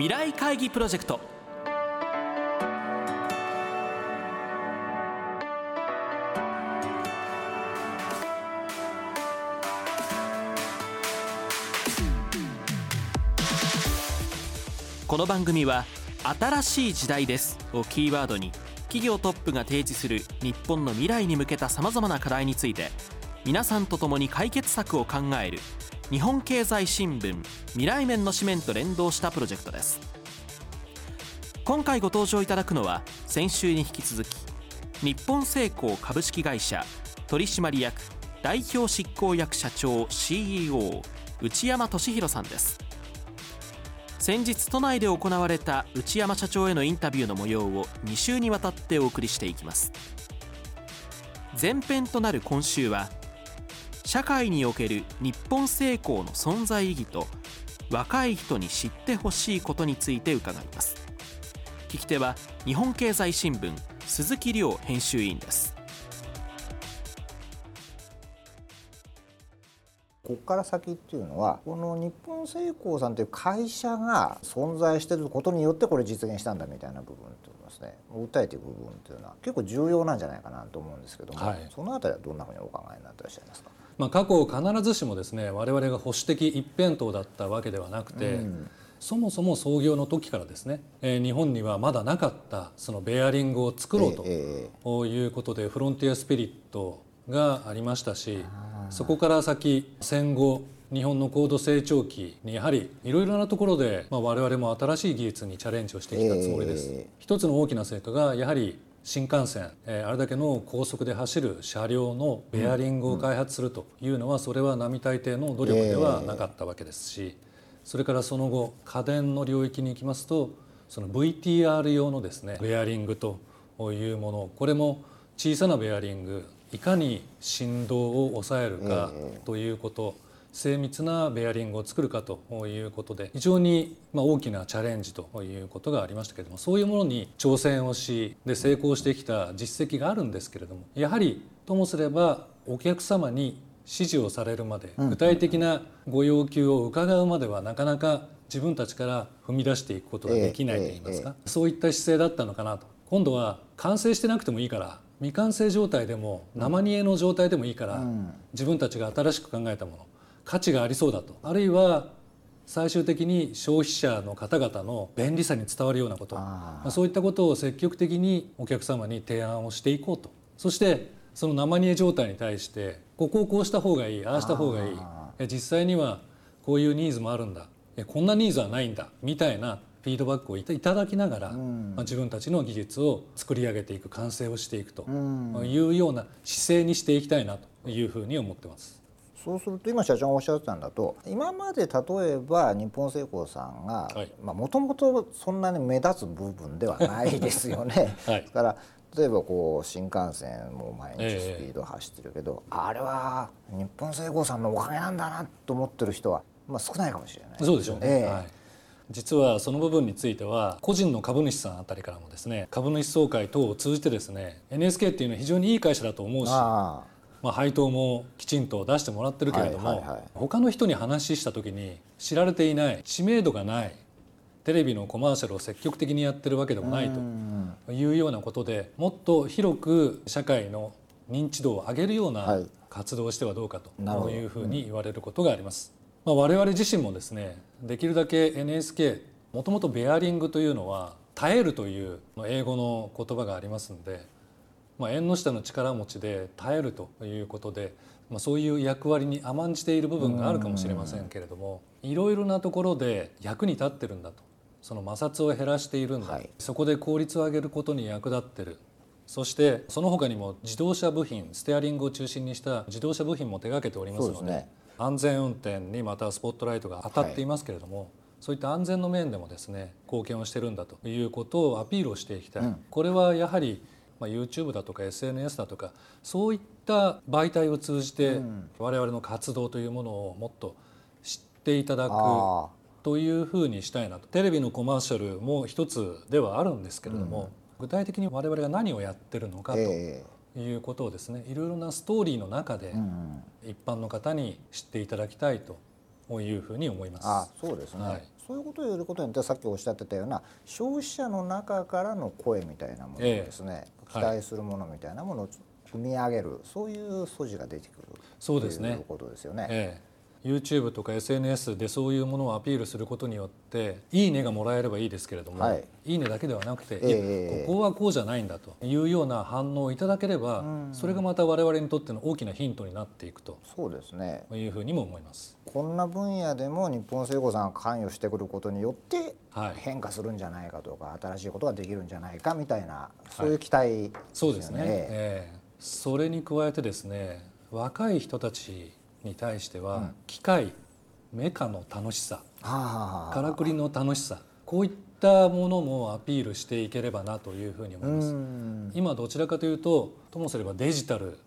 未来会議プロジェクト。この番組は「新しい時代です」をキーワードに企業トップが提示する日本の未来に向けたさまざまな課題について皆さんと共に解決策を考える日本経済新聞未来面の紙面と連動したプロジェクトです。今回ご登場いただくのは先週に引き続き日本製鋼株式会社取締役代表執行役社長 CEO 内山俊弘さんです。先日都内で行われた内山社長へのインタビューの模様を2週にわたってお送りしていきます。前編となる今週は社会における日本成功の存在意義と若い人に知ってほしいことについて伺います。聞き手は日本経済新聞鈴木亮編集員です。ここから先っていうのはこの日本製鋼さんという会社が存在していることによってこれ実現したんだみたいな部分といいますね訴えていく部分というのは結構重要なんじゃないかなと思うんですけども、はい、そのあたりはどんなふうにお考えになっていらっしゃいますか？まあ、過去必ずしもですね我々が保守的一辺倒だったわけではなくて、うん、そもそも創業の時からですね、えー、日本にはまだなかったそのベアリングを作ろうということで、フロンティアスピリットがありましたしそこから先戦後日本の高度成長期にやはりいろいろなところで、まあ、我々も新しい技術にチャレンジをしてきたつもりです。一つの大きな成果がやはり新幹線、え、あれだけの高速で走る車両のベアリングを開発するというのは、それは並大抵の努力ではなかったわけですし、それからその後家電の領域に行きますとその VTR 用のですねベアリングというものこれも小さなベアリングいかに振動を抑えるかということ、精密なベアリングを作るかということで非常にま大きなチャレンジということがありましたけれどもそういうものに挑戦をしで成功してきた実績があるんですけれどもやはりともすればお客様に指示をされるまで具体的なご要求を伺うまではなかなか自分たちから踏み出していくことができないといいますかそういった姿勢だったのかなと。今度は完成してなくてもいいから未完成状態でも生煮えの状態でもいいから自分たちが新しく考えたもの価値がありそうだと。あるいは最終的に消費者の方々の便利さに伝わるようなこと。まあ、そういったことを積極的にお客様に提案をしていこうと。そしてその生煮え状態に対してここをこうした方がいいああした方がいい。実際にはこういうニーズもあるんだ。こんなニーズはないんだ。みたいなフィードバックをいただきながら、まあ、自分たちの技術を作り上げていく完成をしていくというような姿勢にしていきたいなというふうに思ってます。そうすると今社長がおっしゃってたんだと今まで例えば日本製鋼さんがもともとそんなに目立つ部分ではないですよね。はい、から例えばこう新幹線も毎日スピード走ってるけど、えー、あれは日本製鋼さんのおかげなんだなと思ってる人は、まあ、少ないかもしれない、そうでしょうね、えーはい。実はその部分については個人の株主さんあたりからもですね株主総会等を通じてですね NSK っていうのは非常にいい会社だと思うしまあ、配当もきちんと出してもらってるけれども、はいはいはい、他の人に話した時に知られていない知名度がないテレビのコマーシャルを積極的にやってるわけでもないというようなことでもっと広く社会の認知度を上げるような活動をしてはどうかというふうに言われることがあります。まあ、我々自身もですねできるだけ NSK もともとベアリングというのは耐えるという英語の言葉がありますのでまあ、縁の下の力持ちで耐えるということで、まあ、そういう役割に甘んじている部分があるかもしれませんけれどもいろいろなところで役に立ってるんだと。その摩擦を減らしているんだ、はい、そこで効率を上げることに役立ってる。そしてその他にも自動車部品ステアリングを中心にした自動車部品も手がけておりますので、ね、安全運転にまたスポットライトが当たっていますけれども、はい。そういった安全の面でもですね貢献をしてるんだということをアピールをしていきたい、うん、これはやはりまあ、YouTube だとか SNS だとかそういった媒体を通じて我々の活動というものをもっと知っていただくというふうにしたいなと。テレビのコマーシャルも一つではあるんですけれども、具体的に我々が何をやってるのかということをですねいろいろなストーリーの中で一般の方に知っていただきたいというふうに思います。あそうですね、はい、そういうことを言うことによってさっきおっしゃってたような消費者の中からの声みたいなものをですね、えー、期待するものみたいなものを組み上げるそういう素地が出てくるそうですねということですよね。えー YouTube とか SNS でそういうものをアピールすることによっていいねがもらえればいいですけれども、はい、いいねだけではなくて、えー、ここはこうじゃないんだというような反応をいただければ、それがまた我々にとっての大きなヒントになっていくとそうですね。いうふうにも思います。こんな分野でも日本聖子さんが関与してくることによって変化するんじゃないかとか、新しいことができるんじゃないかみたいなそういう期待ですよね。そうですね、えー、それに加えてですね若い人たちに対しては、機械メカの楽しさ、からくりの楽しさこういったものもアピールしていければなというふうに思います。今どちらかというとともすればデジタル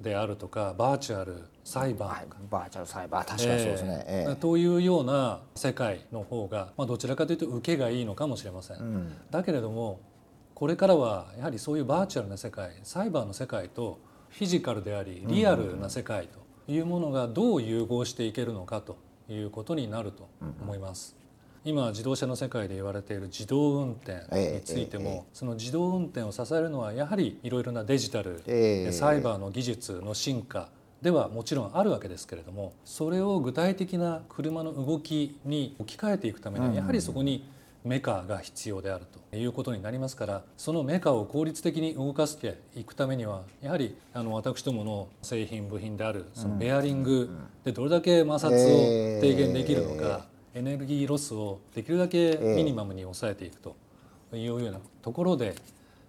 であるとかバーチャルサイバー、はい、バーチャルサイバー確かにそうですね、えー、というような世界の方が、まあ、どちらかというと受けがいいのかもしれません、うん、だけれどもこれからはやはりそういうバーチャルな世界サイバーの世界とフィジカルでありリアルな世界というものがどう融合していけるのかということになると思います。今自動車の世界で言われている自動運転についても、その自動運転を支えるのはやはりいろいろなデジタル、サイバーの技術の進化ではもちろんあるわけですけれどもそれを具体的な車の動きに置き換えていくためにはやはりそこにメカが必要であるということになりますからそのメカを効率的に動かしていくためにはやはりあの私どもの製品部品であるそのベアリングでどれだけ摩擦を低減できるのか、エネルギーロスをできるだけミニマムに抑えていくというようなところで、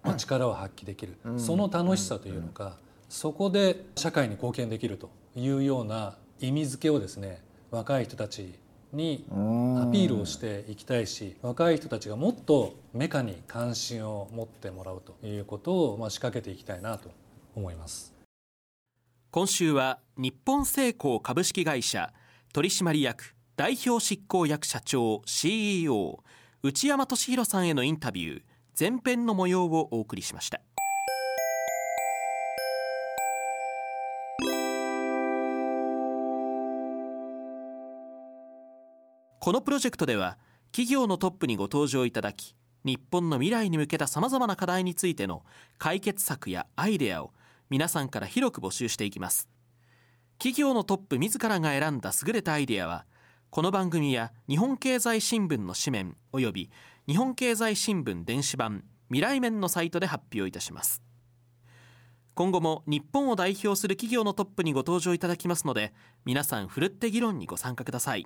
まあ、力を発揮できる、その楽しさというのか、そこで社会に貢献できるというような意味付けをですね若い人たちにアピールをしていきたいし若い人たちがもっとメカに関心を持ってもらうということをまあ仕掛けていきたいなと思います今週は日本製鋼株式会社取締役代表執行役社長 CEO 内山俊弘さんへのインタビュー前編の模様をお送りしました。このプロジェクトでは企業のトップにご登場いただき日本の未来に向けたさまざまな課題についての解決策やアイデアを皆さんから広く募集していきます。企業のトップ自らが選んだ優れたアイデアはこの番組や日本経済新聞の紙面および日本経済新聞電子版未来面のサイトで発表いたします。今後も日本を代表する企業のトップにご登場いただきますので皆さんふるって議論にご参加ください。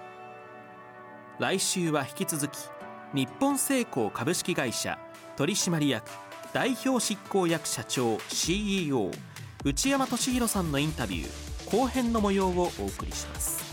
来週は引き続き日本製鋼株式会社取締役代表執行役社長 CEO 内山俊弘さんのインタビュー後編の模様をお送りします。